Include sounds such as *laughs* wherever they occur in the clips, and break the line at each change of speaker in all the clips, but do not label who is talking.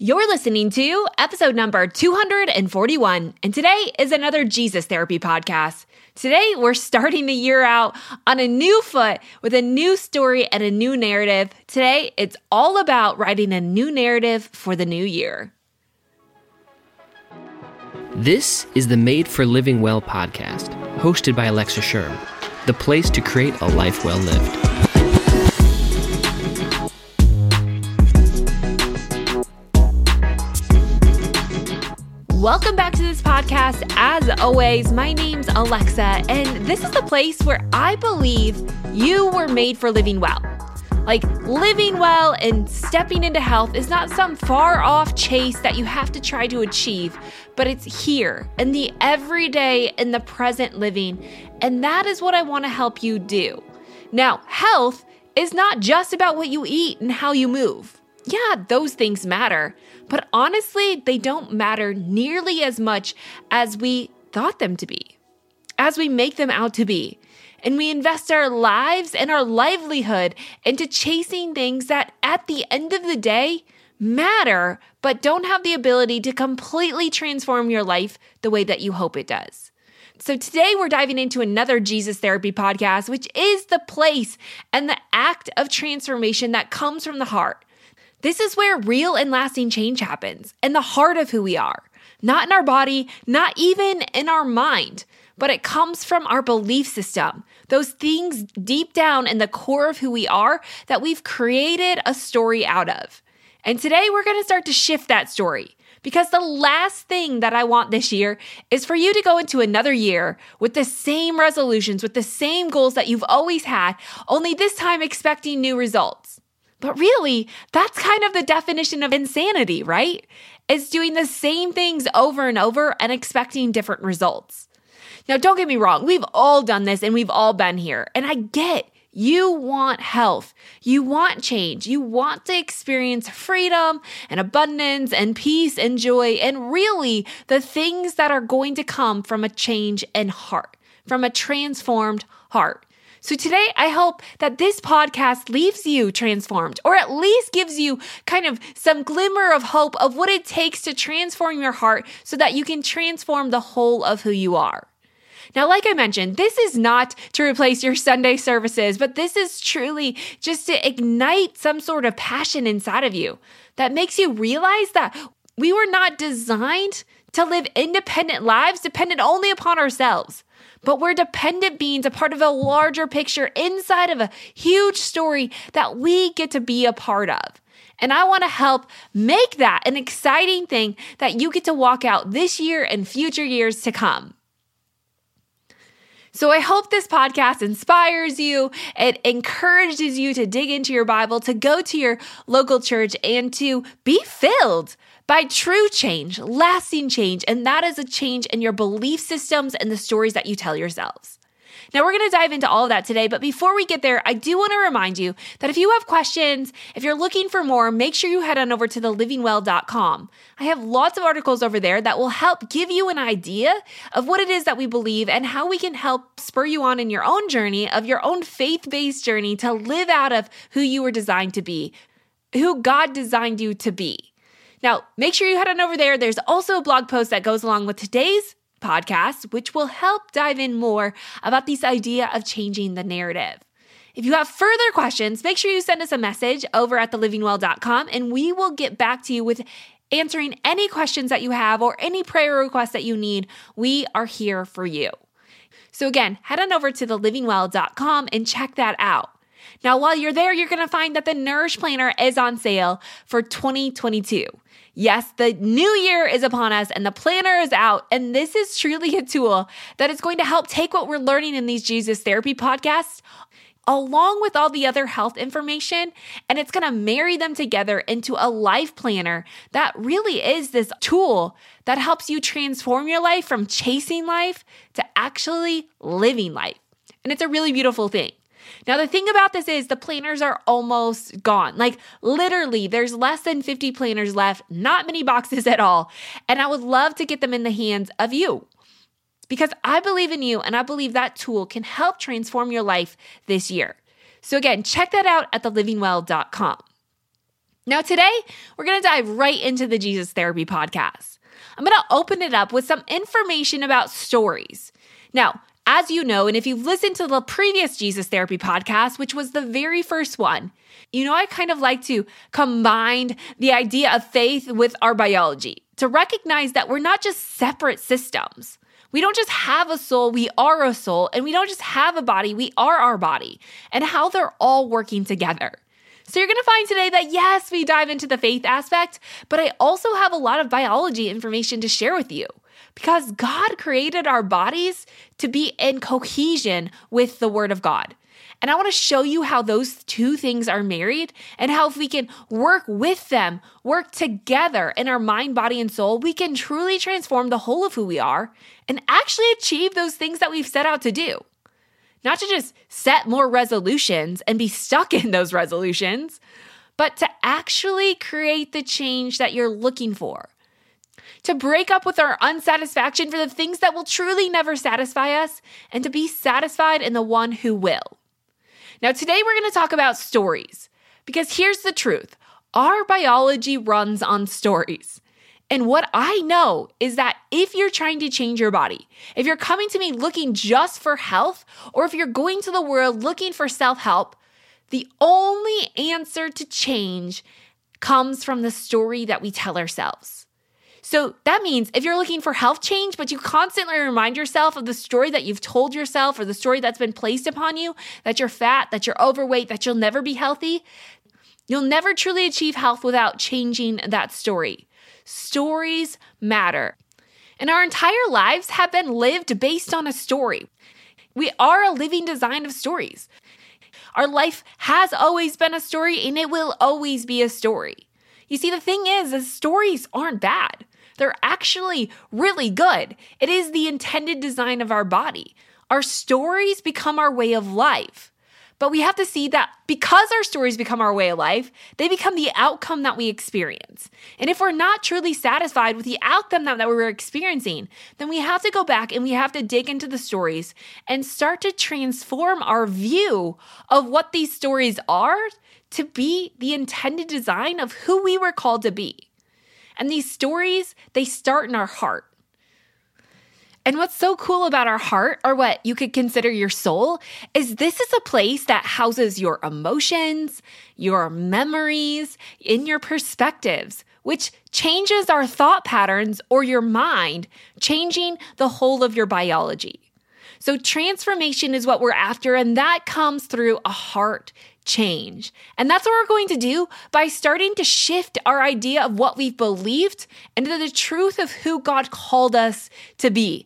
You're listening to episode number 241, and today is another Jesus Therapy podcast. Today, we're starting the year out on a new foot with a new story and a new narrative. Today, it's all about writing a new narrative for the new year.
This is the Made for Living Well podcast, hosted by Alexa Schirm, the place to create a life well lived.
Welcome back to this podcast. As always, my name's Alexa, and this is the place where I believe you were made for living well. Like living well and stepping into health is not some far off chase that you have to try to achieve, but it's here in the everyday, in the present living. And that is what I want to help you do. Now, health is not just about what you eat and how you move. Yeah, those things matter. But honestly, they don't matter nearly as much as we thought them to be, as we make them out to be. And we invest our lives and our livelihood into chasing things that at the end of the day matter, but don't have the ability to completely transform your life the way that you hope it does. So, today we're diving into another Jesus Therapy podcast, which is the place and the act of transformation that comes from the heart. This is where real and lasting change happens in the heart of who we are, not in our body, not even in our mind, but it comes from our belief system. Those things deep down in the core of who we are that we've created a story out of. And today we're to start to shift that story. Because the last thing that I want this year is for you to go into another year with the same resolutions, with the same goals that you've always had, only this time expecting new results. But really, that's kind of the definition of insanity, right? It's doing the same things over and over and expecting different results. Now, don't get me wrong, we've all done this and we've all been here. And I get you want health, you want change, you want to experience freedom and abundance and peace and joy, and really the things that are going to come from a change in heart, from a transformed heart. So today, I hope that this podcast leaves you transformed, or at least gives you kind of some glimmer of hope of what it takes to transform your heart so that you can transform the whole of who you are. Now, like I mentioned, this is not to replace your Sunday services, but this is truly just to ignite some sort of passion inside of you that makes you realize that we were not designed to live independent lives dependent only upon ourselves but we're dependent beings, a part of a larger picture inside of a huge story that we get to be a part of. And I want to help make that an exciting thing that you get to walk out this year and future years to come. So I hope this podcast inspires you. It encourages you to dig into your Bible, to go to your local church, and to be filled by true change, lasting change. And that is a change in your belief systems and the stories that you tell yourselves. Now, we're going to dive into all of that today, but before we get there, I do want to remind you that if you have questions, if you're looking for more, make sure you head on over to thelivingwell.com. I have lots of articles over there that will help give you an idea of what it is that we believe and how we can help spur you on in your own journey of your own faith based journey to live out of who you were designed to be, who God designed you to be. Now, make sure you head on over there. There's also a blog post that goes along with today's podcast, which will help dive in more about this idea of changing the narrative. If you have further questions, make sure you send us a message over at thelivingwell.com and we will get back to you with answering any questions that you have or any prayer requests that you need. We are here for you. So, again, head on over to thelivingwell.com and check that out. Now, while you're there, you're going to find that the Nourish Planner is on sale for 2022. Yes, the new year is upon us and the planner is out. And this is truly a tool that is going to help take what we're learning in these Jesus therapy podcasts along with all the other health information, and it's gonna marry them together into a life planner that really is this tool that helps you transform your life from chasing life to actually living life. And it's a really beautiful thing. Now, the thing about this is the planners are almost gone. Like, literally, there's less than 50 planners left, not many boxes *laughs* at all. And I would love to get them in the hands of you because I believe in you and I believe that tool can help transform your life this year. So, again, check that out at thelivingwell.com. Now, today, we're going to dive right into the Jesus Therapy podcast. I'm going to open it up with some information about stories. Now, as you know, and if you've listened to the previous Jesus Therapy podcast, which was the very first one, you know, I kind of like to combine the idea of faith with our biology to recognize that we're not just separate systems. We don't just have a soul, we are a soul. And we don't just have a body, we are our body, and how they're all working together. So, you're going to find today that yes, we dive into the faith aspect, but I also have a lot of biology information to share with you because God created our bodies to be in cohesion with the Word of God. And I want to show you how those two things are married and how if we can work with them, work together in our mind, body, and soul, we can truly transform the whole of who we are and actually achieve those things that we've set out to do. Not to just set more resolutions and be stuck in those resolutions, but to actually create the change that you're looking for to break up with our unsatisfaction for the things that will truly never satisfy us, and to be satisfied in the one who will. Now, today we're going to talk about stories, because here's the truth our biology runs on stories. And what I know is that if you're trying to change your body, if you're coming to me looking just for health, or if you're going to the world looking for self help, the only answer to change comes from the story that we tell ourselves. So that means if you're looking for health change, but you constantly remind yourself of the story that you've told yourself or the story that's been placed upon you that you're fat, that you're overweight, that you'll never be healthy, you'll never truly achieve health without changing that story. Stories matter. And our entire lives have been lived based on a story. We are a living design of stories. Our life has always been a story and it will always be a story. You see, the thing is, the stories aren't bad. They're actually really good. It is the intended design of our body. Our stories become our way of life. But we have to see that because our stories become our way of life, they become the outcome that we experience. And if we're not truly satisfied with the outcome that, that we're experiencing, then we have to go back and we have to dig into the stories and start to transform our view of what these stories are to be the intended design of who we were called to be. And these stories, they start in our heart. And what's so cool about our heart, or what you could consider your soul, is this is a place that houses your emotions, your memories, in your perspectives, which changes our thought patterns or your mind, changing the whole of your biology. So, transformation is what we're after, and that comes through a heart change. And that's what we're going to do by starting to shift our idea of what we've believed into the truth of who God called us to be.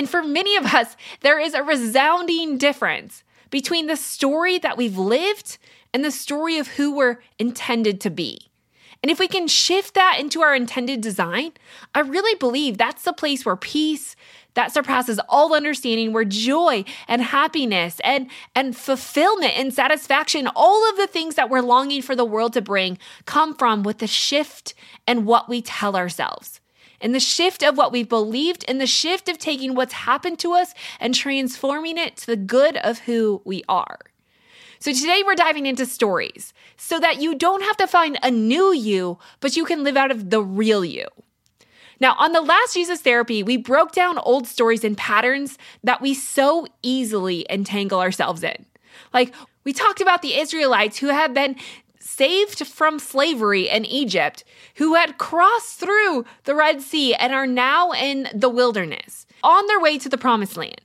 And for many of us, there is a resounding difference between the story that we've lived and the story of who we're intended to be. And if we can shift that into our intended design, I really believe that's the place where peace, that surpasses all understanding where joy and happiness and and fulfillment and satisfaction all of the things that we're longing for the world to bring come from with the shift and what we tell ourselves and the shift of what we've believed and the shift of taking what's happened to us and transforming it to the good of who we are so today we're diving into stories so that you don't have to find a new you, but you can live out of the real you. Now, on the last Jesus Therapy, we broke down old stories and patterns that we so easily entangle ourselves in. Like, we talked about the Israelites who had been saved from slavery in Egypt, who had crossed through the Red Sea and are now in the wilderness on their way to the promised land.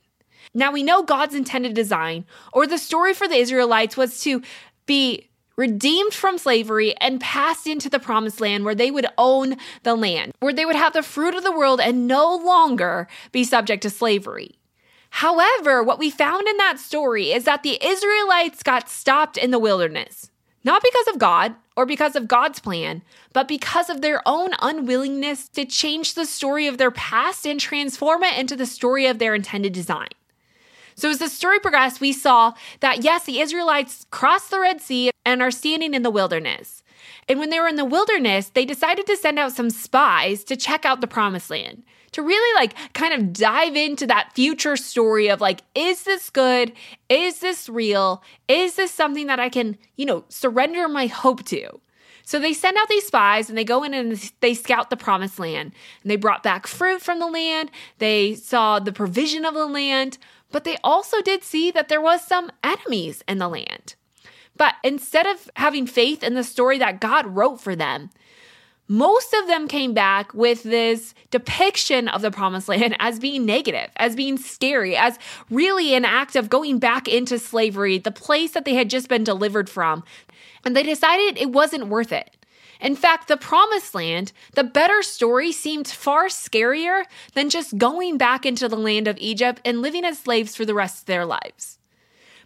Now, we know God's intended design, or the story for the Israelites was to be redeemed from slavery and passed into the promised land where they would own the land, where they would have the fruit of the world and no longer be subject to slavery. However, what we found in that story is that the Israelites got stopped in the wilderness, not because of God or because of God's plan, but because of their own unwillingness to change the story of their past and transform it into the story of their intended design. So as the story progressed, we saw that yes, the Israelites crossed the Red Sea and are standing in the wilderness. And when they were in the wilderness, they decided to send out some spies to check out the promised land, to really like kind of dive into that future story of like, is this good? Is this real? Is this something that I can, you know, surrender my hope to? So they send out these spies and they go in and they scout the promised land. And they brought back fruit from the land. They saw the provision of the land, but they also did see that there was some enemies in the land. But instead of having faith in the story that God wrote for them, most of them came back with this depiction of the promised land *laughs* as being negative, as being scary, as really an act of going back into slavery, the place that they had just been delivered from. And they decided it wasn't worth it. In fact, the promised land, the better story seemed far scarier than just going back into the land of Egypt and living as slaves for the rest of their lives.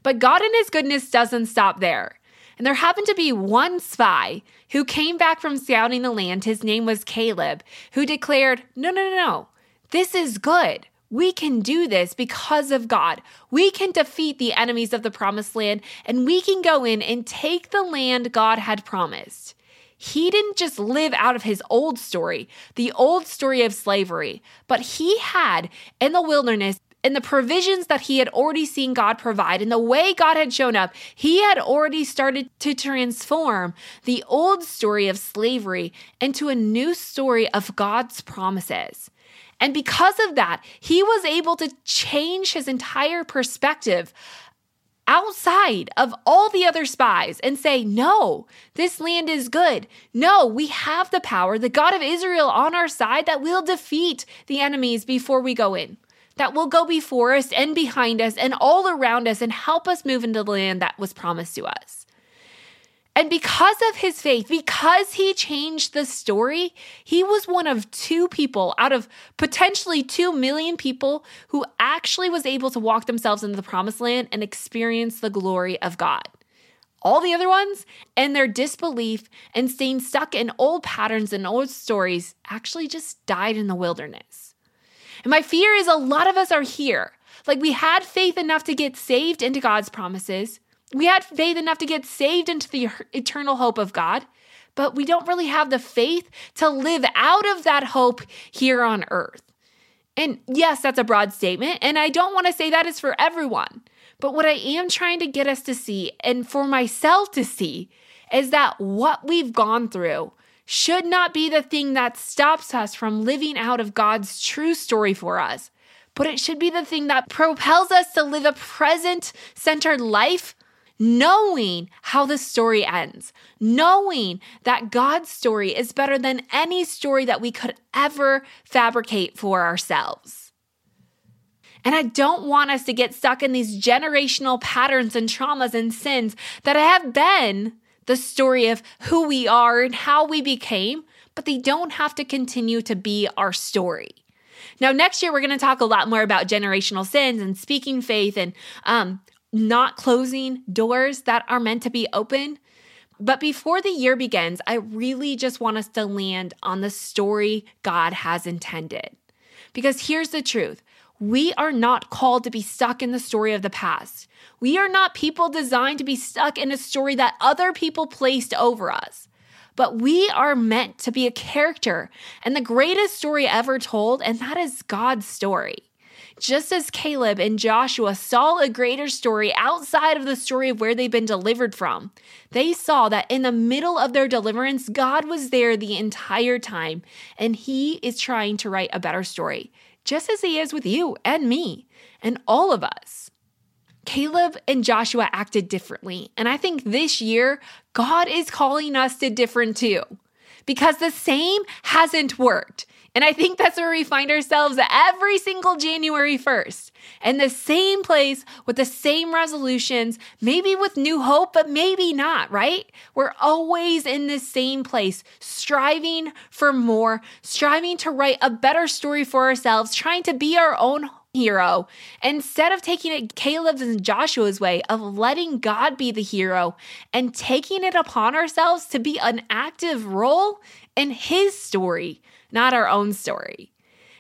But God in His goodness doesn't stop there. And there happened to be one spy who came back from scouting the land. His name was Caleb, who declared, No, no, no, no. This is good. We can do this because of God. We can defeat the enemies of the promised land and we can go in and take the land God had promised. He didn't just live out of his old story, the old story of slavery, but he had in the wilderness and the provisions that he had already seen God provide and the way God had shown up, he had already started to transform the old story of slavery into a new story of God's promises. And because of that, he was able to change his entire perspective outside of all the other spies and say, No, this land is good. No, we have the power, the God of Israel on our side that will defeat the enemies before we go in that will go before us and behind us and all around us and help us move into the land that was promised to us. And because of his faith, because he changed the story, he was one of two people out of potentially 2 million people who actually was able to walk themselves into the promised land and experience the glory of God. All the other ones and their disbelief and staying stuck in old patterns and old stories actually just died in the wilderness. And my fear is a lot of us are here. Like we had faith enough to get saved into God's promises. We had faith enough to get saved into the eternal hope of God, but we don't really have the faith to live out of that hope here on earth. And yes, that's a broad statement, and I don't want to say that is for everyone. But what I am trying to get us to see, and for myself to see, is that what we've gone through should not be the thing that stops us from living out of God's true story for us, but it should be the thing that propels us to live a present centered life, knowing how the story ends, knowing that God's story is better than any story that we could ever fabricate for ourselves. And I don't want us to get stuck in these generational patterns and traumas and sins that have been the story of who we are and how we became, but they don't have to continue to be our story. Now, next year, we're going to talk a lot more about generational sins and speaking faith and um, not closing doors that are meant to be open. But before the year begins, I really just want us to land on the story God has intended. Because here's the truth we are not called to be stuck in the story of the past. We are not people designed to be stuck in a story that other people placed over us. But we are meant to be a character and the greatest story ever told, and that is God's story. Just as Caleb and Joshua saw a greater story outside of the story of where they've been delivered from, they saw that in the middle of their deliverance, God was there the entire time, and He is trying to write a better story just as he is with you and me and all of us. Caleb and Joshua acted differently. And I think this year, God is calling us to different too, because the same hasn't worked. And I think that's where we find ourselves every single January 1st, in the same place with the same resolutions, maybe with new hope, but maybe not, right? We're always in the same place, striving for more, striving to write a better story for ourselves, trying to be our own hero. Instead of taking it Caleb's and Joshua's way of letting God be the hero and taking it upon ourselves to be an active role in his story not our own story.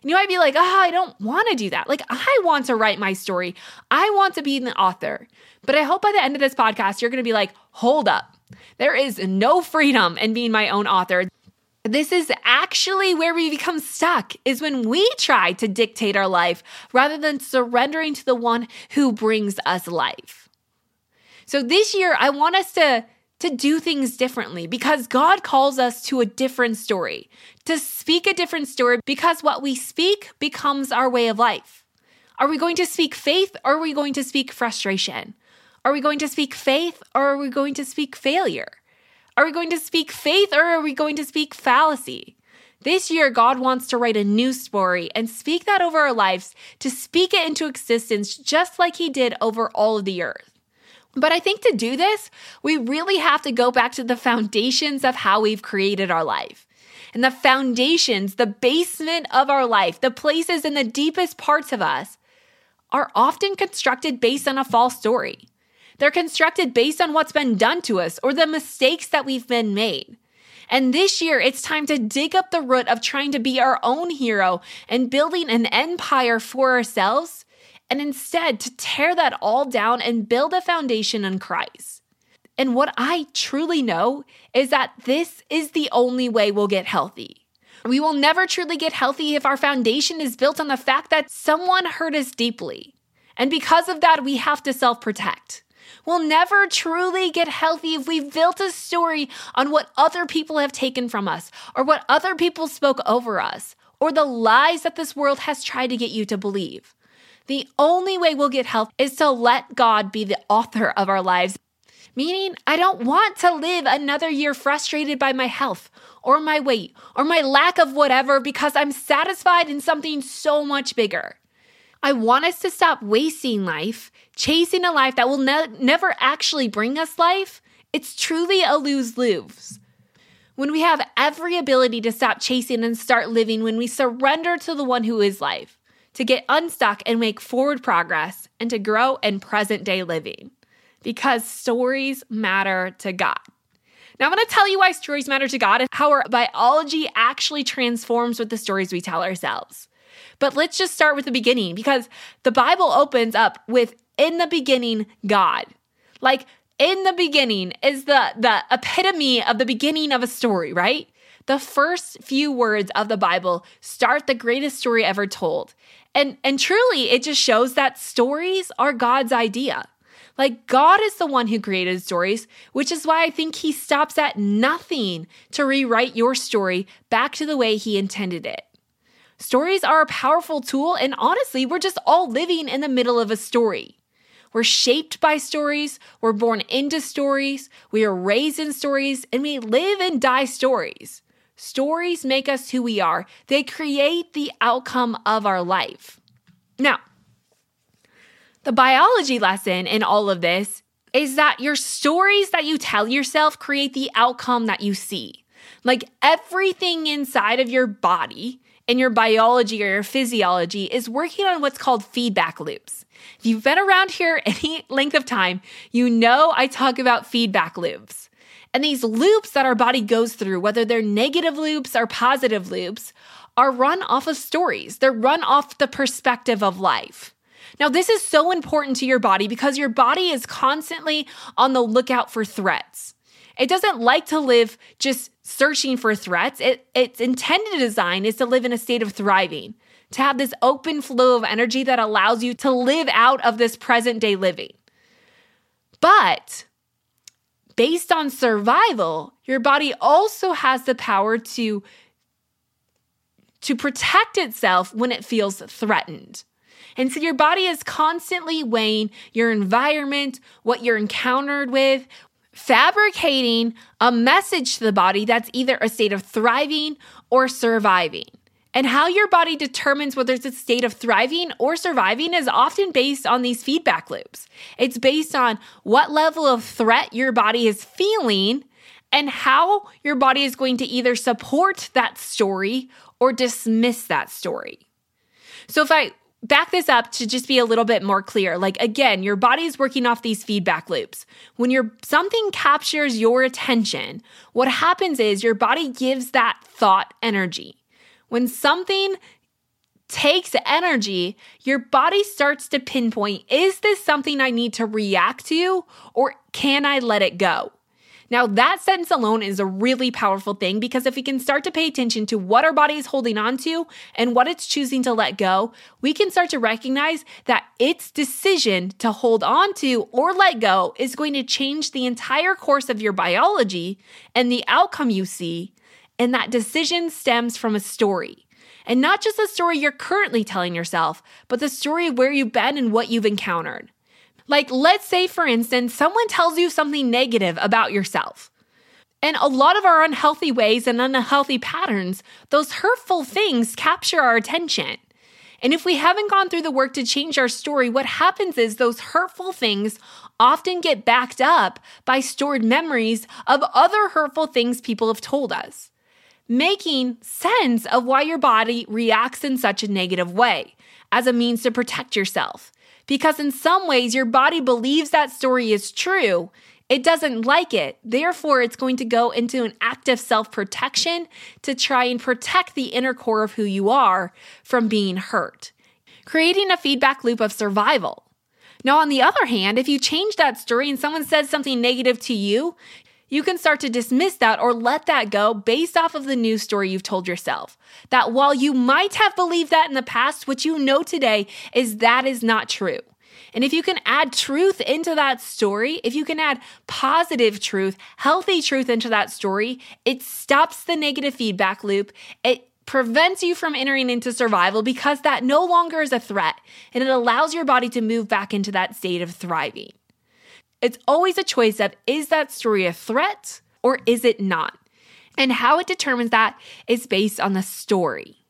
And you might be like, oh, I don't want to do that. Like, I want to write my story. I want to be the author. But I hope by the end of this podcast, you're going to be like, hold up. There is no freedom in being my own author. This is actually where we become stuck, is when we try to dictate our life rather than surrendering to the one who brings us life. So this year, I want us to to do things differently because God calls us to a different story, to speak a different story because what we speak becomes our way of life. Are we going to speak faith or are we going to speak frustration? Are we going to speak faith or are we going to speak failure? Are we going to speak faith or are we going to speak fallacy? This year, God wants to write a new story and speak that over our lives, to speak it into existence just like He did over all of the earth. But I think to do this, we really have to go back to the foundations of how we've created our life. And the foundations, the basement of our life, the places in the deepest parts of us, are often constructed based on a false story. They're constructed based on what's been done to us or the mistakes that we've been made. And this year, it's time to dig up the root of trying to be our own hero and building an empire for ourselves, and instead to tear that all down and build a foundation in Christ. And what I truly know is that this is the only way we'll get healthy. We will never truly get healthy if our foundation is built on the fact that someone hurt us deeply. And because of that, we have to self protect. We'll never truly get healthy if we've built a story on what other people have taken from us, or what other people spoke over us, or the lies that this world has tried to get you to believe. The only way we'll get health is to let God be the author of our lives. Meaning, I don't want to live another year frustrated by my health or my weight or my lack of whatever because I'm satisfied in something so much bigger. I want us to stop wasting life, chasing a life that will ne- never actually bring us life. It's truly a lose lose. When we have every ability to stop chasing and start living, when we surrender to the one who is life, to get unstuck and make forward progress, and to grow in present day living. Because stories matter to God. Now, I'm going to tell you why stories matter to God and how our biology actually transforms with the stories we tell ourselves. But let's just start with the beginning because the Bible opens up with in the beginning God. Like in the beginning is the the epitome of the beginning of a story, right? The first few words of the Bible start the greatest story ever told. And and truly it just shows that stories are God's idea. Like God is the one who created stories, which is why I think he stops at nothing to rewrite your story back to the way he intended it. Stories are a powerful tool, and honestly, we're just all living in the middle of a story. We're shaped by stories, we're born into stories, we are raised in stories, and we live and die stories. Stories make us who we are, they create the outcome of our life. Now, the biology lesson in all of this is that your stories that you tell yourself create the outcome that you see. Like everything inside of your body and your biology or your physiology is working on what's called feedback loops. If you've been around here *laughs* any length of time, you know I talk about feedback loops. And these loops that our body goes through, whether they're negative loops or positive loops, are run off of stories. They're run off the perspective of life. Now, this is so important to your body because your body is constantly on the lookout for threats. It doesn't like to live just searching for threats. It, its intended design is to live in a state of thriving, to have this open flow of energy that allows you to live out of this present day living. But based on survival, your body also has the power to, to protect itself when it feels threatened. And so your body is constantly weighing your environment, what you're encountered with, fabricating a message to the body that's either a state of thriving or surviving. And how your body determines whether it's a state of thriving or surviving is often based on these feedback loops. It's based on what level of threat your body is feeling and how your body is going to either support that story or dismiss that story. So if I back this up to just be a little bit more clear. Like again, your body is working off these feedback loops. When your something captures your attention, what happens is your body gives that thought energy. When something takes energy, your body starts to pinpoint is this something I need to react to or can I let it go? Now, that sentence alone is a really powerful thing because if we can start to pay attention to what our body is holding on to and what it's choosing to let go, we can start to recognize that its decision to hold on to or let go is going to change the entire course of your biology and the outcome you see. And that decision stems from a story. And not just the story you're currently telling yourself, but the story of where you've been and what you've encountered. Like, let's say, for instance, someone tells you something negative about yourself. And a lot of our unhealthy ways and unhealthy patterns, those hurtful things capture our attention. And if we haven't gone through the work to change our story, what happens is those hurtful things often get backed up by stored memories of other hurtful things people have told us, making sense of why your body reacts in such a negative way as a means to protect yourself because in some ways your body believes that story is true. It doesn't like it. Therefore, it's going to go into an active self protection to try and protect the inner core of who you are from being hurt, creating a feedback loop of survival. Now, on the other hand, if you change that story and someone says something negative to you, you can start to dismiss that or let that go based off of the news story you've told yourself. That while you might have believed that in the past, what you know today is that is not true. And if you can add truth into that story, if you can add positive truth, healthy truth into that story, it stops the negative feedback loop. It prevents you from entering into survival because that no longer is a threat and it allows your body to move back into that state of thriving. It's always a choice of is that story a threat or is it not? And how it determines that is based on the story.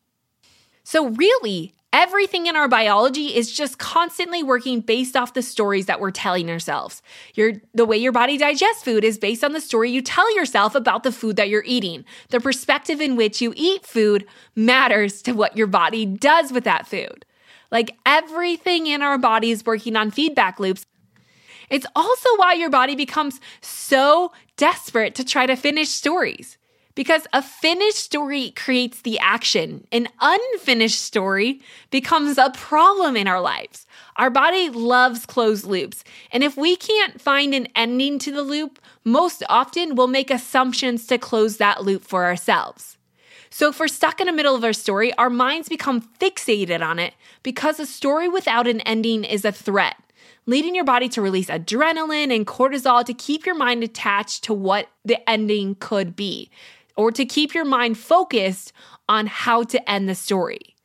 So, really, everything in our biology is just constantly working based off the stories that we're telling ourselves. Your, the way your body digests food is based on the story you tell yourself about the food that you're eating. The perspective in which you eat food matters to what your body does with that food. Like everything in our body is working on feedback loops it's also why your body becomes so desperate to try to finish stories. Because a finished story creates the action. An unfinished story becomes a problem in our lives. Our body loves closed loops. And if we can't find an ending to the loop, most often we'll make assumptions to close that loop for ourselves. So if we're stuck in the middle of our story, our minds become fixated on it because a story without an ending is a threat leading your body to release adrenaline and cortisol to keep your mind attached to what the ending could be, or to keep your mind focused on how to end the story.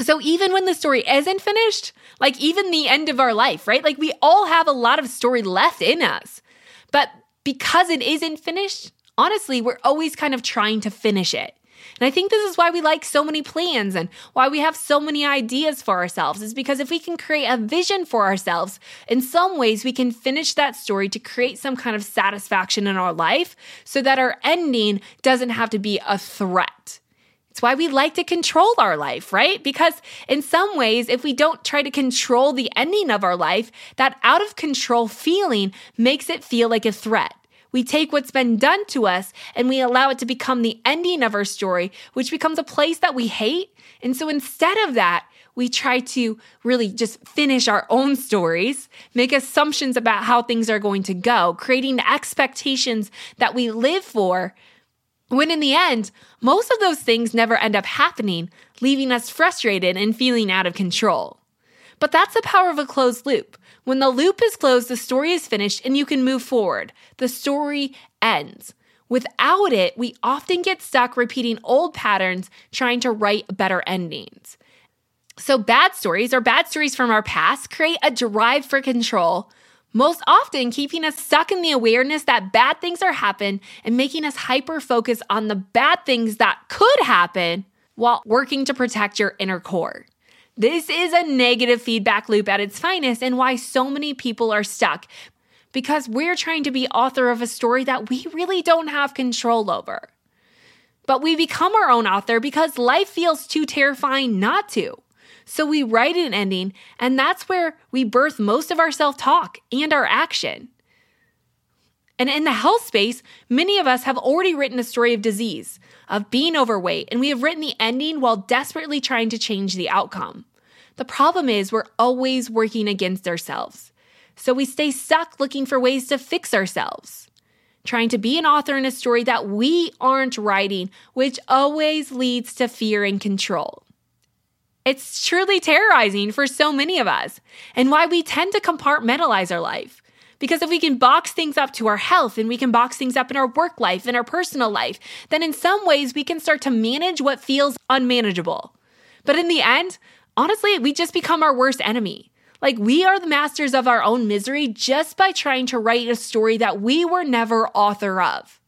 So even when the story isn't finished, like even the end of our life, right? Like we all have a lot of story left in us. But because it isn't finished, honestly, we're always kind of trying to finish it. And I think this is why we like so many plans and why we have so many ideas for ourselves, is because if we can create a vision for ourselves, in some ways we can finish that story to create some kind of satisfaction in our life so that our ending doesn't have to be a threat. It's why we like to control our life, right? Because in some ways, if we don't try to control the ending of our life, that out of control feeling makes it feel like a threat. We take what's been done to us and we allow it to become the ending of our story, which becomes a place that we hate. And so instead of that, we try to really just finish our own stories, make assumptions about how things are going to go, creating expectations that we live for. When in the end, most of those things never end up happening, leaving us frustrated and feeling out of control. But that's the power of a closed loop. When the loop is closed, the story is finished and you can move forward. The story ends. Without it, we often get stuck repeating old patterns trying to write better endings. So, bad stories or bad stories from our past create a drive for control, most often keeping us stuck in the awareness that bad things are happening and making us hyper focus on the bad things that could happen while working to protect your inner core. This is a negative feedback loop at its finest, and why so many people are stuck because we're trying to be author of a story that we really don't have control over. But we become our own author because life feels too terrifying not to. So we write an ending, and that's where we birth most of our self talk and our action. And in the health space, many of us have already written a story of disease, of being overweight, and we have written the ending while desperately trying to change the outcome. The problem is we're always working against ourselves. So we stay stuck looking for ways to fix ourselves. trying to be an author in a story that we aren't writing, which always leads to fear and control. It's truly terrorizing for so many of us, and why we tend to compartmentalize our life. Because if we can box things up to our health and we can box things up in our work life and our personal life, then in some ways we can start to manage what feels unmanageable. But in the end, honestly, we just become our worst enemy. Like we are the masters of our own misery just by trying to write a story that we were never author of.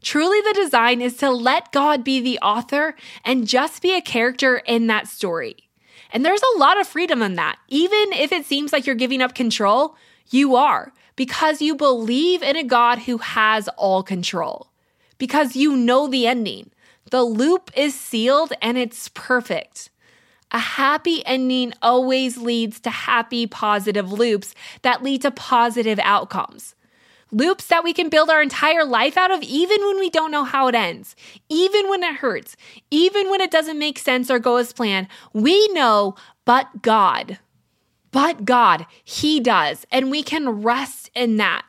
Truly, the design is to let God be the author and just be a character in that story. And there's a lot of freedom in that. Even if it seems like you're giving up control, you are because you believe in a God who has all control, because you know the ending. The loop is sealed and it's perfect. A happy ending always leads to happy, positive loops that lead to positive outcomes. Loops that we can build our entire life out of, even when we don't know how it ends, even when it hurts, even when it doesn't make sense or go as planned. We know, but God, but God, He does, and we can rest in that.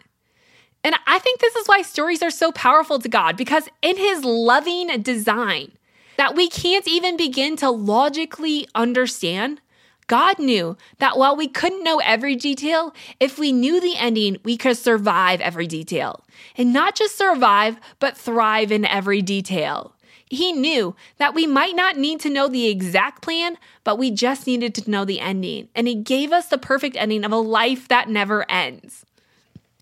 And I think this is why stories are so powerful to God, because in His loving design that we can't even begin to logically understand, God knew that while we couldn't know every detail, if we knew the ending, we could survive every detail. And not just survive, but thrive in every detail. He knew that we might not need to know the exact plan, but we just needed to know the ending. And He gave us the perfect ending of a life that never ends.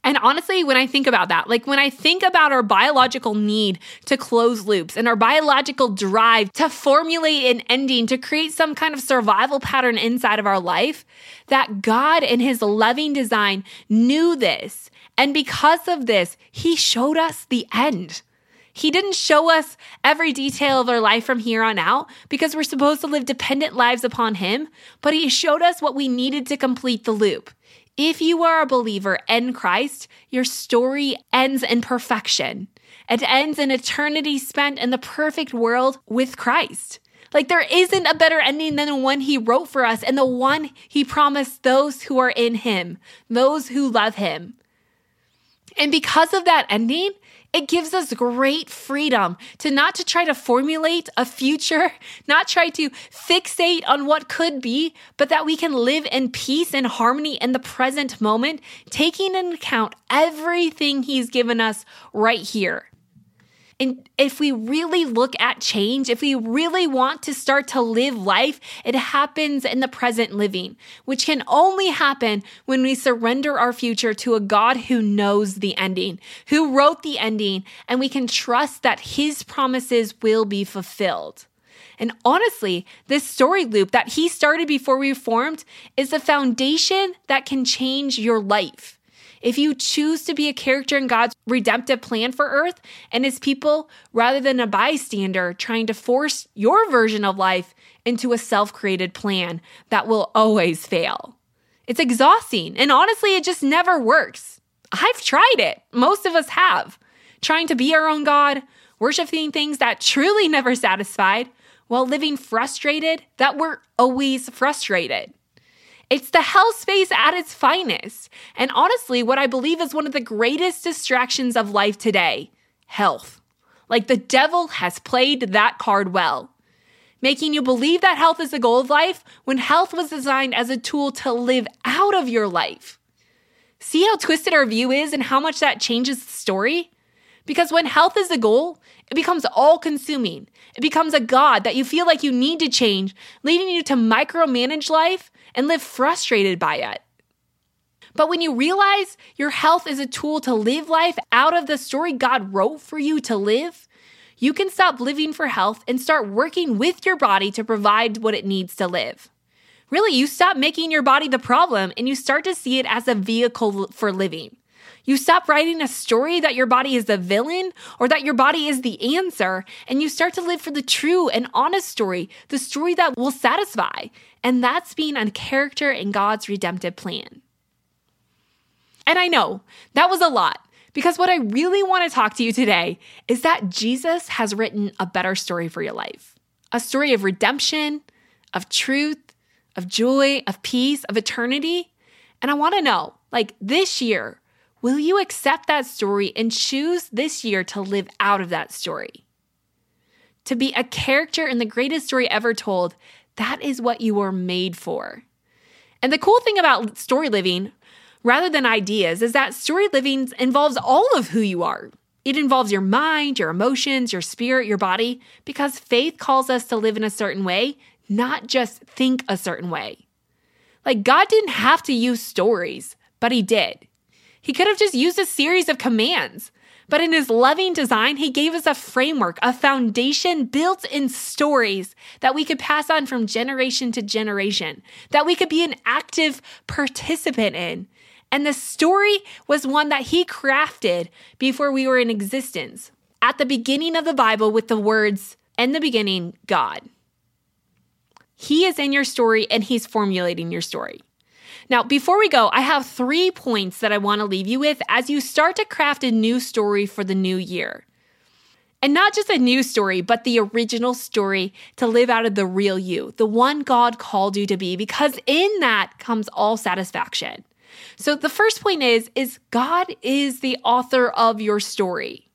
And honestly, when I think about that, like when I think about our biological need to close loops and our biological drive to formulate an ending, to create some kind of survival pattern inside of our life, that God in His loving design knew this. And because of this, He showed us the end. He didn't show us every detail of our life from here on out because we're supposed to live dependent lives upon Him, but He showed us what we needed to complete the loop. If you are a believer in Christ, your story ends in perfection. It ends in eternity spent in the perfect world with Christ. Like there isn't a better ending than the one he wrote for us and the one he promised those who are in him, those who love him. And because of that ending, it gives us great freedom to not to try to formulate a future, *laughs* not try to fixate on what could be, but that we can live in peace and harmony in the present moment, taking into account everything he's given us right here. And if we really look at change, if we really want to start to live life, it happens in the present living, which can only happen when we surrender our future to a God who knows the ending, who wrote the ending, and we can trust that his promises will be fulfilled. And honestly, this story loop that he started before we formed is the foundation that can change your life. If you choose to be a character in God's redemptive plan for earth and his people, rather than a bystander trying to force your version of life into a self created plan that will always fail. It's exhausting, and honestly, it just never works. I've tried it. Most of us have. Trying to be our own God, worshiping things that truly *laughs* never satisfied, while living frustrated that we're always frustrated. It's the hell space at its finest. And honestly, what I believe is one of the greatest distractions of life today health. Like the devil has played that card well, making you believe that health is the goal of life when health was designed as a tool to live out of your life. See how twisted our view is and how much that changes the story? Because when health is the goal, it becomes all consuming. It becomes a God that you feel like you need to change, leading you to micromanage life and live frustrated by it. But when you realize your health is a tool to live life out of the story God wrote for you to live, you can stop living for health and start working with your body to provide what it needs to live. Really, you stop making your body the problem and you start to see it as a vehicle for living. You stop writing a story that your body is the villain or that your body is the answer, and you start to live for the true and honest story, the story that will satisfy. And that's being a character in God's redemptive plan. And I know that was a lot because what I really want to talk to you today is that Jesus has written a better story for your life a story of redemption, of truth, of joy, of peace, of eternity. And I want to know, like this year, Will you accept that story and choose this year to live out of that story? To be a character in the greatest story ever told, that is what you were made for. And the cool thing about story living, rather than ideas, is that story living involves all of who you are. It involves your mind, your emotions, your spirit, your body, because faith calls us to live in a certain way, not just think a certain way. Like, God didn't have to use stories, but He did. He could have just used a series of commands. But in his loving design, he gave us a framework, a foundation built in stories that we could pass on from generation to generation, that we could be an active participant in. And the story was one that he crafted before we were in existence. At the beginning of the Bible, with the words, in the beginning, God. He is in your story and he's formulating your story. Now, before we go, I have three points that I want to leave you with as you start to craft a new story for the new year. And not just a new story, but the original story to live out of the real you, the one God called you to be, because in that comes all satisfaction. So the first point is is God is the author of your story.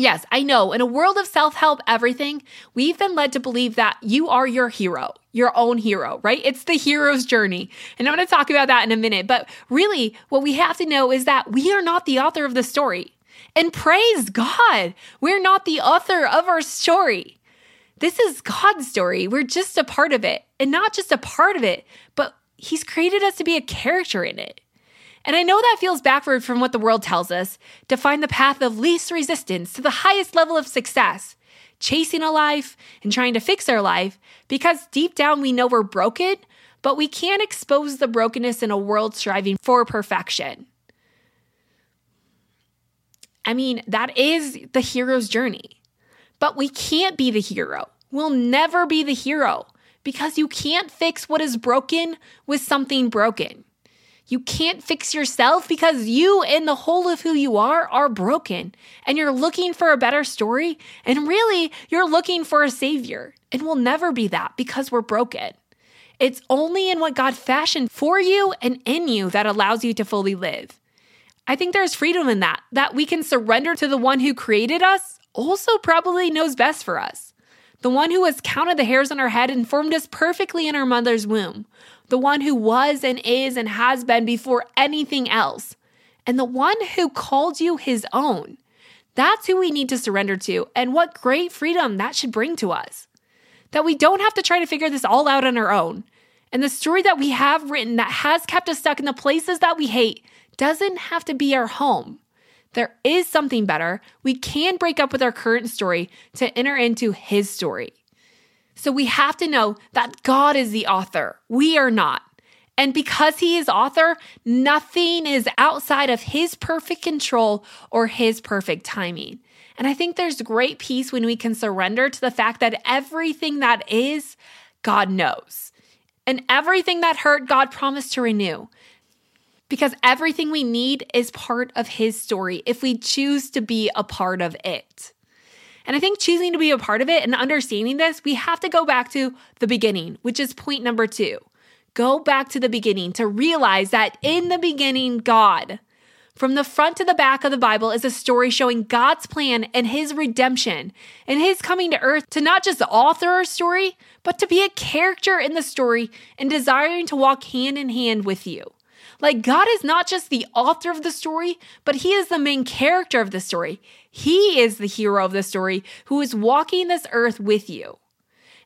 Yes, I know. In a world of self help everything, we've been led to believe that you are your hero, your own hero, right? It's the hero's journey. And I'm going to talk about that in a minute. But really, what we have to know is that we are not the author of the story. And praise God, we're not the author of our story. This is God's story. We're just a part of it. And not just a part of it, but He's created us to be a character in it. And I know that feels backward from what the world tells us to find the path of least resistance to the highest level of success, chasing a life and trying to fix our life because deep down we know we're broken, but we can't expose the brokenness in a world striving for perfection. I mean, that is the hero's journey. But we can't be the hero. We'll never be the hero because you can't fix what is broken with something broken. You can't fix yourself because you and the whole of who you are are broken and you're looking for a better story. And really, you're looking for a savior. And we'll never be that because we're broken. It's only in what God fashioned for you and in you that allows you to fully live. I think there's freedom in that, that we can surrender to the one who created us, also probably knows best for us. The one who has counted the hairs on our head and formed us perfectly in our mother's womb the one who was and is and has been before anything else, and the one who called you his own. That's who we need to surrender to, and what great freedom that should bring to us. That we don't have to try to figure this all out on our own. And the story that we have written that has kept us stuck in the places that we hate doesn't have to be our home. There is something better. We can break up with our current story to enter into his story. So we have to know that God is the author. We are not. And because he is author, nothing is outside of his perfect control or his perfect timing. And I think there's great peace when we can surrender to the fact that everything that is, God knows. And everything that hurt, God promised to renew. Because everything we need is part of his story if we choose to be a part of it. And I think choosing to be a part of it and understanding this, we have to go back to the beginning, which is point number two. Go back to the beginning to realize that in the beginning, God, from the front to the back of the Bible is a story showing God's plan and his redemption and his coming to earth to not just author our story, but to be a character in the story and desiring to walk hand in hand with you. Like, God is not just the author of the story, but He is the main character of the story. He is the hero of the story who is walking this earth with you.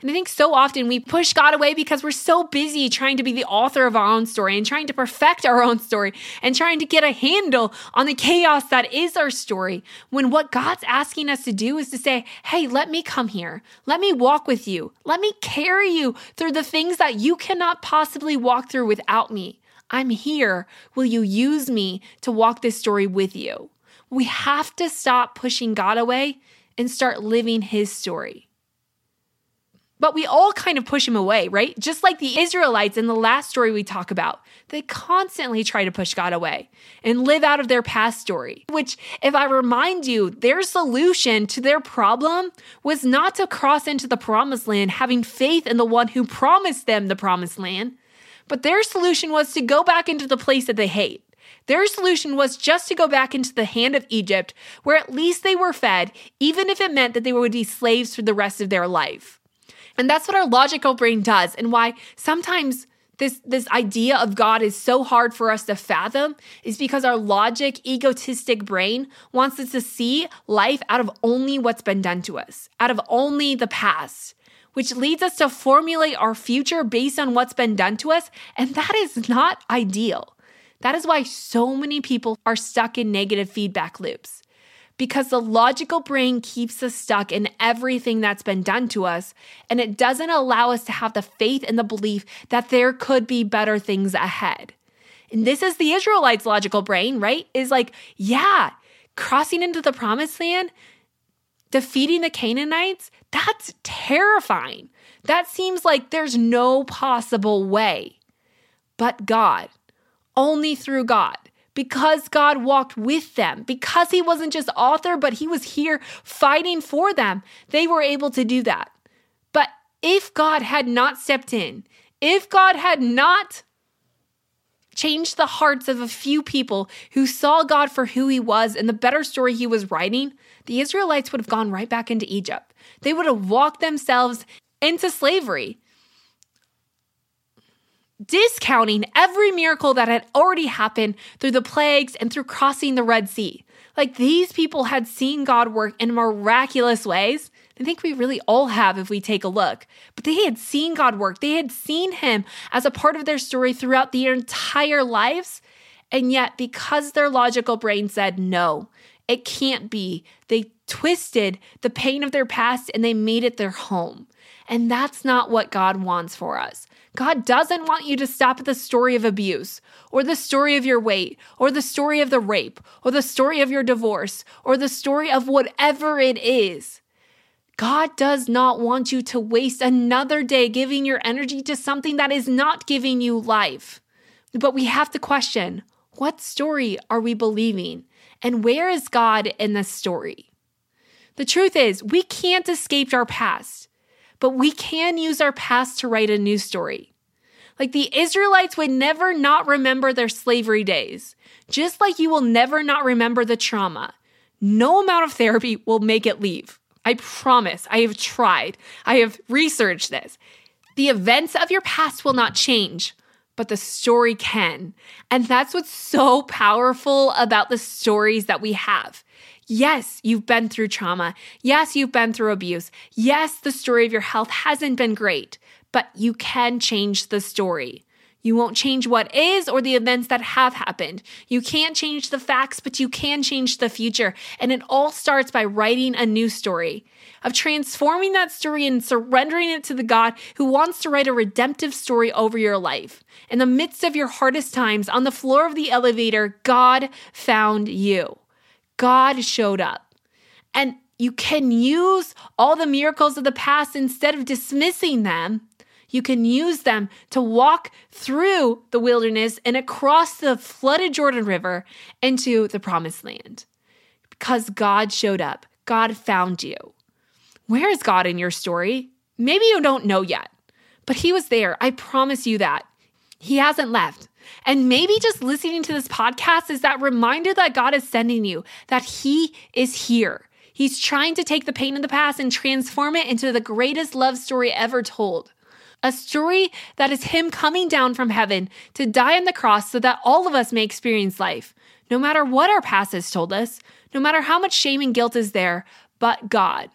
And I think so often we push God away because we're so busy trying to be the author of our own story and trying to perfect our own story and trying to get a handle on the chaos that is our story. When what God's asking us to do is to say, Hey, let me come here. Let me walk with you. Let me carry you through the things that you cannot possibly walk through without me. I'm here. Will you use me to walk this story with you? We have to stop pushing God away and start living his story. But we all kind of push him away, right? Just like the Israelites in the last story we talk about. They constantly try to push God away and live out of their past story, which, if I remind you, their solution to their problem was not to cross into the promised land having faith in the one who promised them the promised land. But their solution was to go back into the place that they hate Their solution was just to go back into the hand of Egypt, where at least they were fed, even if it meant that they would be slaves for the rest of their life. And that's what our logical brain does, and why sometimes this, this idea of God is so hard for us to fathom is because our logic, egotistic brain wants us to see life out of only what's been done to us, out of only the past which leads us to formulate our future based on what's been done to us. And that is not ideal. That is why so many people are stuck in negative feedback loops. Because the logical brain keeps us stuck in everything that's been done to us, and it doesn't allow us to have the faith and the belief that there could be better things ahead. And this is the Israelites' logical brain, right? Is like, yeah, crossing into the promised land, defeating the Canaanites, that's terrifying. That seems like there's no possible way. But God, only through God. Because God walked with them, because He wasn't just author, but He was here fighting for them, they were able to do that. But if God had not stepped in, if God had not changed the hearts of a few people who saw God for who He was and the better story He was writing, the Israelites would have gone right back into Egypt. They would have walked themselves into slavery discounting every miracle that had already happened through the plagues and through crossing the Red Sea. Like these people had seen God work in miraculous ways. I think we really all have if we take a look. But they had seen God work. They had seen him as a part of their story throughout their entire lives. And yet, because their logical brain said no, it can't be, they twisted the pain of their past and they made it their home. And that's not what God wants for us. God doesn't want you to stop at the story of abuse, or the story of your weight, or the story of the rape, or the story of your divorce, or the story of whatever it is. God does not want you to waste another day giving your energy to something that is not giving you life. But we have to question what story are we believing? And where is God in this story? The truth is, we can't escape our past but we can use our past to write a new story. Like the Israelites would never not remember their slavery days, just like you will never not remember the trauma. No amount of therapy will make it leave. I promise. I have tried. I have researched this. The events of your past will not change, but the story can. And that's what's so powerful about the stories that we have. Yes, you've been through trauma. Yes, you've been through abuse. Yes, the story of your health hasn't been great, but you can change the story. You won't change what is or the events that have happened. You can't change the facts, but you can change the future. And it all starts by writing a new story, of transforming that story and surrendering it to the God who wants to write a redemptive story over your life. In the midst of your hardest times, on the floor of the elevator, God found you. God showed up. And you can use all the miracles of the past instead of dismissing them. You can use them to walk through the wilderness and across the flooded Jordan River into the promised land. Because God showed up, God found you. Where is God in your story? Maybe you don't know yet, but He was there. I promise you that. He hasn't left. And maybe just listening to this podcast is that reminder that God is sending you, that He is here. He's trying to take the pain of the past and transform it into the greatest love story ever told. A story that is Him coming down from heaven to die on the cross so that all of us may experience life, no matter what our past has told us, no matter how much shame and guilt is there, but God.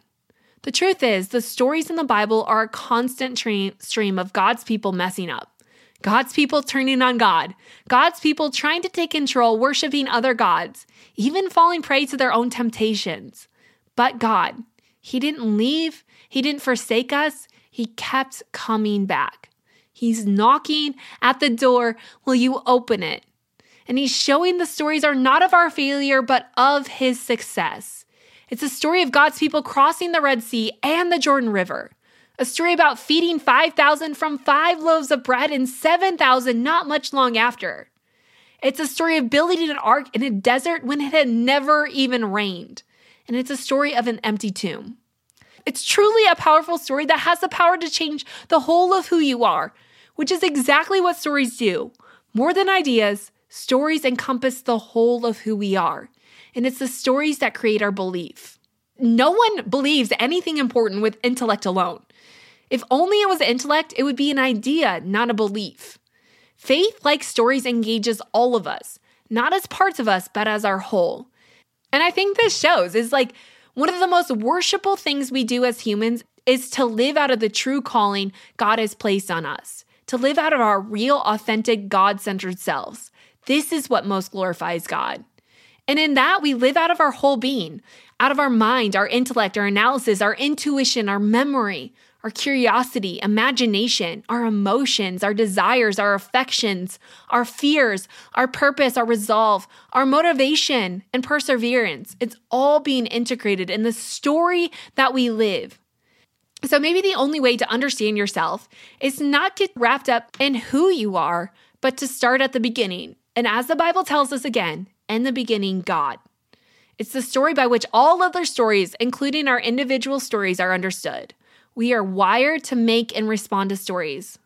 The truth is, the stories in the Bible are a constant tra- stream of God's people messing up. God's people turning on God, God's people trying to take control, worshiping other gods, even falling prey to their own temptations. But God, He didn't leave, He didn't forsake us, He kept coming back. He's knocking at the door. Will you open it? And He's showing the stories are not of our failure, but of His success. It's a story of God's people crossing the Red Sea and the Jordan River a story about feeding 5,000 from five loaves of bread and 7,000 not much long after. It's a story of building an ark in a desert when it had never even rained. And it's a story of an empty tomb. It's truly a powerful story that has the power to change the whole of who you are, which is exactly what stories do. More than ideas, Stories encompass the whole of who we are, and it's the stories that create our belief. No one believes anything important with intellect alone. If only it was intellect, it would be an idea, not a belief. Faith, like stories, engages all of us, not as parts of us, but as our whole. And I think this shows is like one of the most worshipful things we do as humans is to live out of the true calling God has placed on us, to live out of our real, authentic, God centered selves. This is what most glorifies God. And in that, we live out of our whole being, out of our mind, our intellect, our analysis, our intuition, our memory, our curiosity, imagination, our emotions, our desires, our affections, our fears, our purpose, our resolve, our motivation, and perseverance. It's all being integrated in the story that we live. So maybe the only way to understand yourself is not get wrapped up in who you are, but to start at the beginning and as the Bible tells us again, in the beginning, God. It's the story by which all other stories, including our individual stories, are understood. We are wired to make and respond to stories.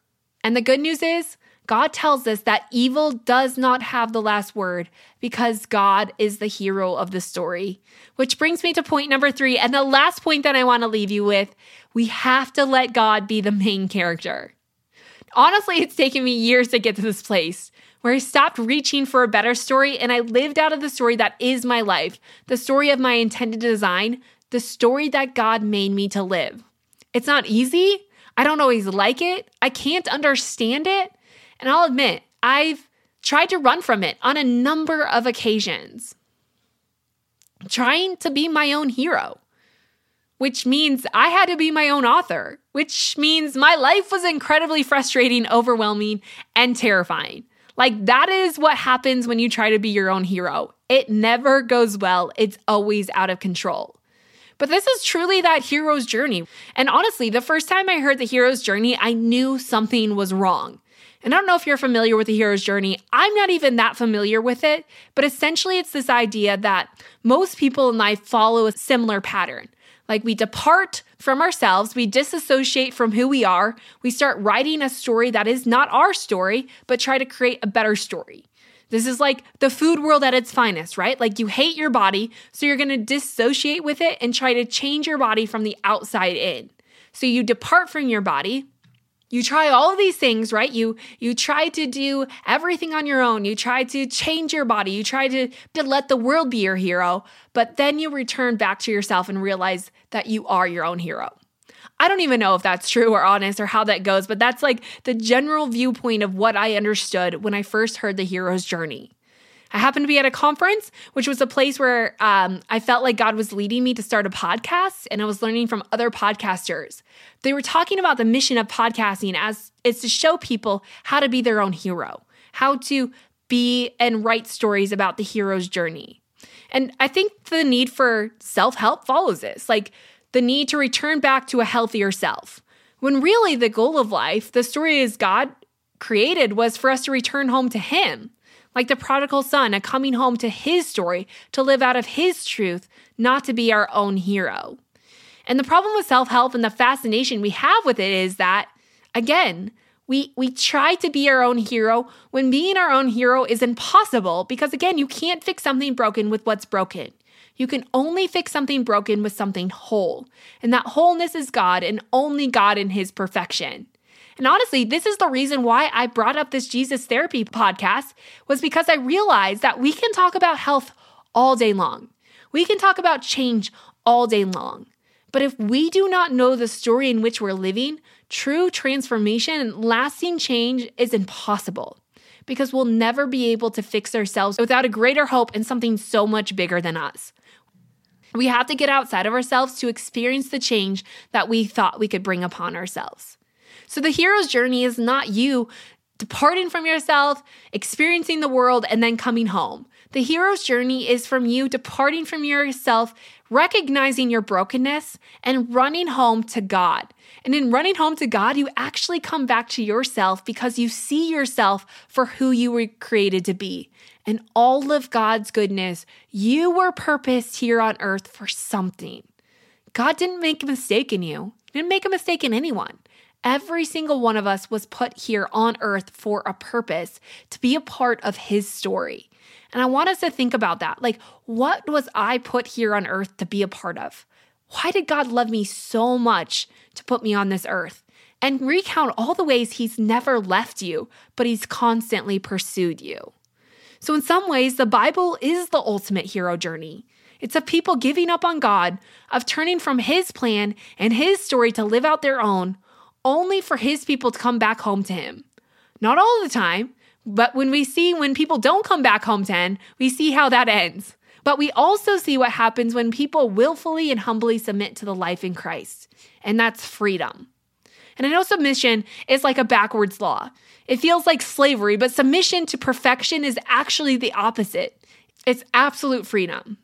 And the good news is, God tells us that evil does not have the last word because God is the hero of the story. Which brings me to point number three, and the last point that I want to leave you with we have to let God be the main character. Honestly, it's taken me years to get to this place where I stopped reaching for a better story and I lived out of the story that is my life, the story of my intended design, the story that God made me to live. It's not easy. I don't always like it. I can't understand it. And I'll admit, I've tried to run from it on a number of occasions, trying to be my own hero, which means I had to be my own author, which means my life was incredibly frustrating, overwhelming, and terrifying. Like, that is what happens when you try to be your own hero. It never goes well, it's always out of control. But this is truly that hero's journey. And honestly, the first time I heard the hero's journey, I knew something was wrong. And I don't know if you're familiar with the hero's journey. I'm not even that familiar with it, but essentially it's this idea that most people in life follow a similar pattern. Like we depart from ourselves, we disassociate from who we are, we start writing a story that is not our story, but try to create a better story. This is like the food world at its finest, right? Like you hate your body, so you're gonna dissociate with it and try to change your body from the outside in. So you depart from your body, you try all these things right? You you try to do everything on your own. You try to change your body. You try to, to let the world be your hero but then you return back to yourself and realize that you are your own hero. I don't even know if that's true or honest or how that goes, but that's like the general viewpoint of what I understood when I first heard the hero's journey. I happened to be at a conference, which was a place where um, I felt like God was leading me to start a podcast, and I was learning from other podcasters. They were talking about the mission of podcasting as it's to show people how to be their own hero, how to be and write stories about the hero's journey. And I think the need for self help follows this, like the need to return back to a healthier self. When really the goal of life, the story is God created was for us to return home to Him like the prodigal son, a coming home to his story to live out of his truth, not to be our own hero. And the problem with self help and the fascination we have with it is that, again, we, we try to be our own hero when being our own hero is impossible because, again, you can't fix something broken with what's broken. You can only fix something broken with something whole. And that wholeness is God and only God in his perfection. And honestly, this is the reason why I brought up this Jesus therapy podcast was because I realized that we can talk about health all day long. We can talk about change all day long. But if we do not know the story in which we're living, true transformation and lasting change is impossible because we'll never be able to fix ourselves without a greater hope in something so much bigger than us. We have to get outside of ourselves to experience the change that we thought we could bring upon ourselves. So the hero's journey is not you departing from yourself, experiencing the world, and then coming home. The hero's journey is from you departing from yourself, recognizing your brokenness, and running home to God. And in running home to God, you actually come back to yourself because you see yourself for who you were created to be. And all of God's goodness, you were purposed here on earth for something. God didn't make a mistake in you, he didn't make a mistake in anyone. Every single one of us was put here on earth for a purpose to be a part of his story. And I want us to think about that. Like, what was I put here on earth to be a part of? Why did God love me so much to put me on this earth? And recount all the ways He's never left you, but He's constantly pursued you. So, in some ways, the Bible is the ultimate hero journey. It's of people giving up on God, of turning from His plan and His story to live out their own, only for His people to come back home to Him. Not all the time, but when we see when people don't come back home to Him, we see how that ends. But we also see what happens when people willfully and humbly submit to the life in Christ, and that's freedom. And I know submission is like a backwards law. It feels like slavery, but submission to perfection is actually the opposite. It's absolute freedom.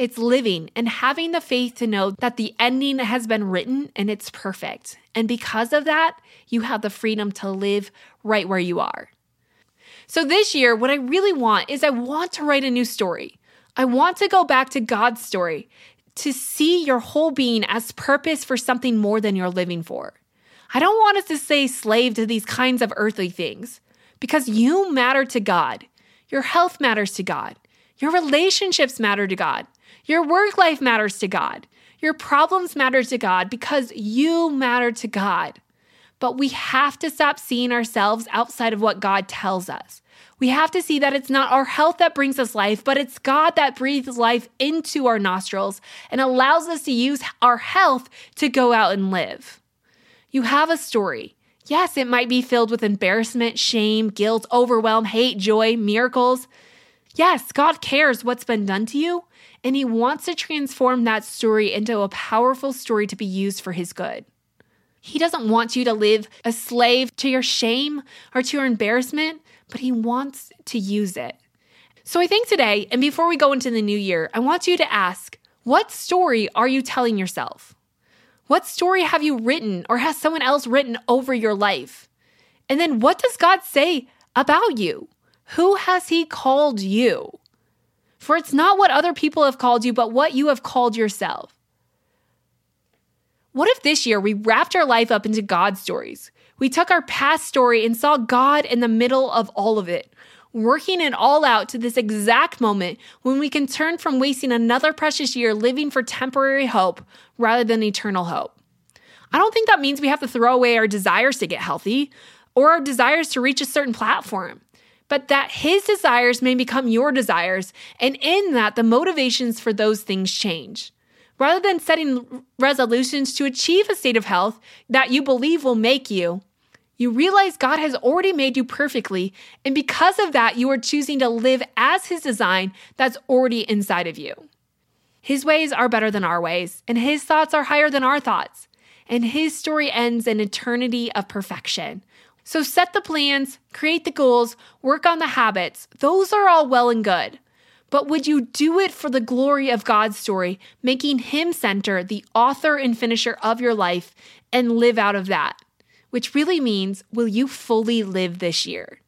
It's living and having the faith to know that the ending has been written and it's perfect. And because of that, you have the freedom to live right where you are. So this year, what I really want is I want to write a new story. I want to go back to God's story, to see your whole being as purpose for something more than you're living for. I don't want us to stay slave to these kinds of earthly things because you matter to God. Your health matters to God. Your relationships matter to God. Your work life matters to God. Your problems matter to God because you matter to God. But we have to stop seeing ourselves outside of what God tells us. We have to see that it's not our health that brings us life, but it's God that breathes life into our nostrils and allows us to use our health to go out and live. You have a story. Yes, it might be filled with embarrassment, shame, guilt, overwhelm, hate, joy, miracles. Yes, God cares what's been done to you, and He wants to transform that story into a powerful story to be used for His good. He doesn't want you to live a slave to your shame or to your embarrassment, but He wants to use it. So I think today, and before we go into the new year, I want you to ask what story are you telling yourself? What story have you written or has someone else written over your life? And then what does God say about you? Who has He called you? For it's not what other people have called you, but what you have called yourself. What if this year we wrapped our life up into God's stories? We took our past story and saw God in the middle of all of it, working it all out to this exact moment when we can turn from wasting another precious year living for temporary hope rather than eternal hope. I don't think that means we have to throw away our desires to get healthy or our desires to reach a certain platform, but that His desires may become your desires, and in that, the motivations for those things change. Rather than setting resolutions to achieve a state of health that you believe will make you, you realize God has already made you perfectly, and because of that, you are choosing to live as His design that's already inside of you. His ways are better than our ways, and His thoughts are higher than our thoughts, and His story ends in eternity of perfection. So set the plans, create the goals, work on the habits. Those are all well and good. But would you do it for the glory of God's story, making Him center, the author and finisher of your life, and live out of that? which really means, will you fully live this year?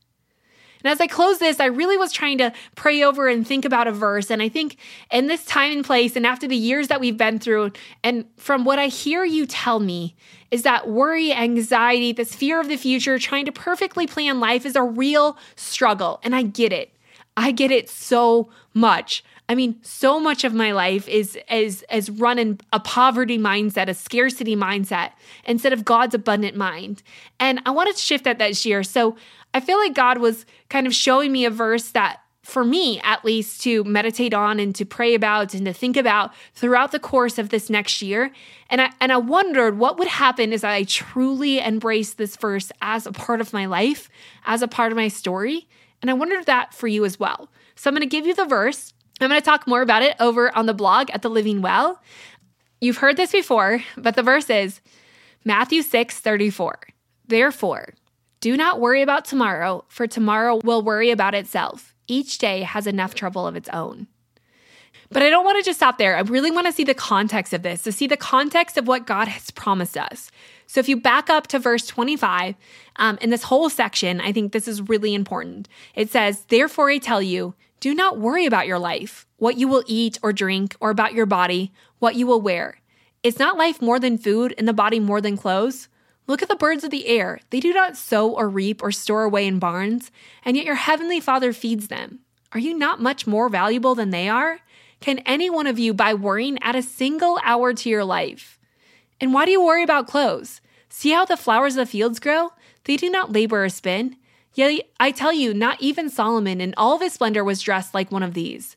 And as I close this, I really was trying to pray over and think about a verse. And I think in this time and place, and after the years that we've been through, and from what I hear you tell me, is that worry, anxiety, this fear of the future, trying to perfectly plan life is a real struggle. And I get it. I get it so much. I mean, so much of my life is is is run in a poverty mindset, a scarcity mindset, instead of God's abundant mind. And I wanted to shift that this year. So I feel like God was kind of showing me a verse that for me at least to meditate on and to pray about and to think about throughout the course of this next year and I and I wondered what would happen as I truly embraced this verse as a part of my life as a part of my story and I wondered that for you as well so I'm going to give you the verse I'm going to talk more about it over on the blog at the Living Well. You've heard this before, but the verse is Matthew 6 34. Therefore, do not worry about tomorrow, for tomorrow will worry about itself. Each day has enough trouble of its own. But I don't want to just stop there. I really want to see the context of this, to see the context of what God has promised us. So if you back up to verse 25, um, in this whole section, I think this is really important. It says, Therefore I tell you, do not worry about your life, what you will eat or drink, or about your body, what you will wear. Is not life more than food and the body more than clothes? Look at the birds of the air. They do not sow or reap or store away in barns, and yet your heavenly Father feeds them. Are you not much more valuable than they are? Can any one of you, by worrying, add a single hour to your life? And why do you worry about clothes? See how the flowers of the fields grow? They do not labor or spin. Yet I tell you, not even Solomon in all of his splendor was dressed like one of these.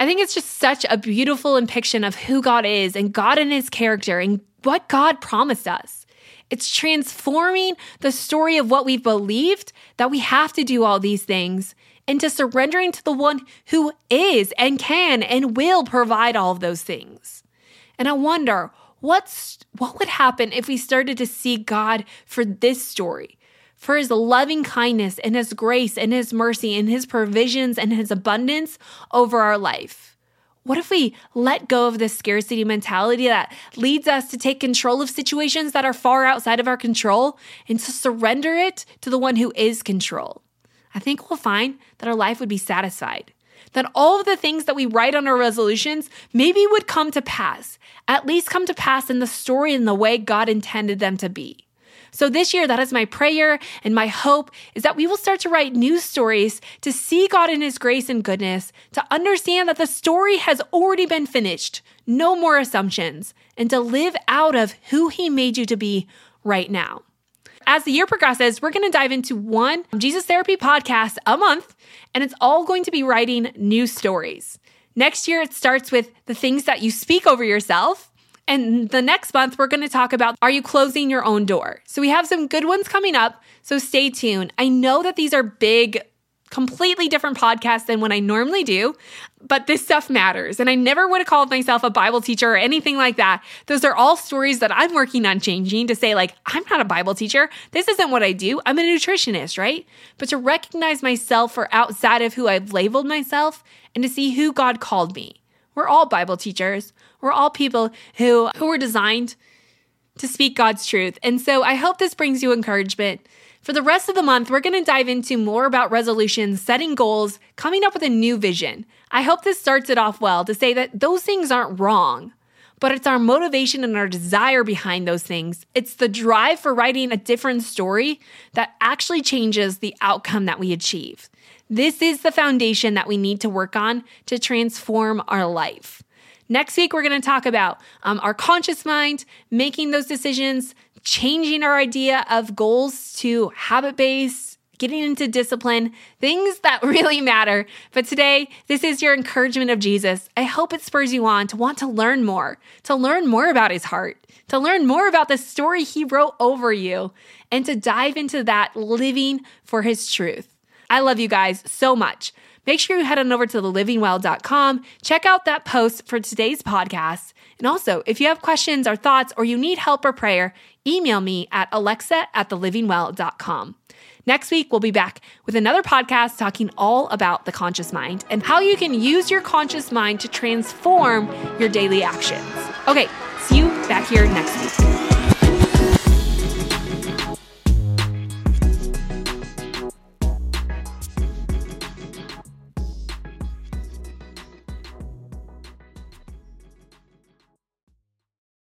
I think it's just such a beautiful depiction of who God is and God and his character and what God promised us. It's transforming the story of what we've believed that we have to do all these things into surrendering to the one who is and can and will provide all of those things. And I wonder what's what would happen if we started to see God for this story, for his loving kindness and his grace and his mercy and his provisions and his abundance over our life. What if we let go of this scarcity mentality that leads us to take control of situations that are far outside of our control and to surrender it to the one who is control? I think we'll find that our life would be satisfied. That all of the things that we write on our resolutions maybe would come to pass, at least come to pass in the story and the way God intended them to be. So this year, that is my prayer and my hope is that we will start to write new stories to see God in His grace and goodness, to understand that the story has already been finished, no more assumptions, and to live out of who He made you to be right now. As the year progresses, we're going to dive into one Jesus Therapy podcast a month, and it's all going to be writing new stories. Next year, it starts with the things that you speak over yourself. And the next month, we're going to talk about are you closing your own door? So we have some good ones coming up. So stay tuned. I know that these are big, completely different podcasts than what I normally do, but this stuff matters. And I never would have called myself a Bible teacher or anything like that. Those are all stories that I'm working on changing to say, like, I'm not a Bible teacher. This isn't what I do. I'm a nutritionist, right? But to recognize myself for outside of who I've labeled myself and to see who God called me. We're all Bible teachers. We're all people who, who were designed to speak God's truth. And so I hope this brings you encouragement. For the rest of the month, we're going to dive into more about resolutions, setting goals, coming up with a new vision. I hope this starts it off well to say that those things aren't wrong, but it's our motivation and our desire behind those things. It's the drive for writing a different story that actually changes the outcome that we achieve. This is the foundation that we need to work on to transform our life. Next week, we're going to talk about um, our conscious mind, making those decisions, changing our idea of goals to habit based, getting into discipline, things that *laughs* really matter. But today, this is your encouragement of Jesus. I hope it spurs you on to want to learn more, to learn more about his heart, to learn more about the story he wrote over you, and to dive into that living for his truth. I love you guys so much. Make sure you head on over to thelivingwell.com, check out that post for today's podcast. And also, if you have questions or thoughts or you need help or prayer, email me at alexa at thelivingwell.com. Next week, we'll be back with another podcast talking all about the conscious mind and how you can use your conscious mind to transform your daily actions. Okay, see you back here next week.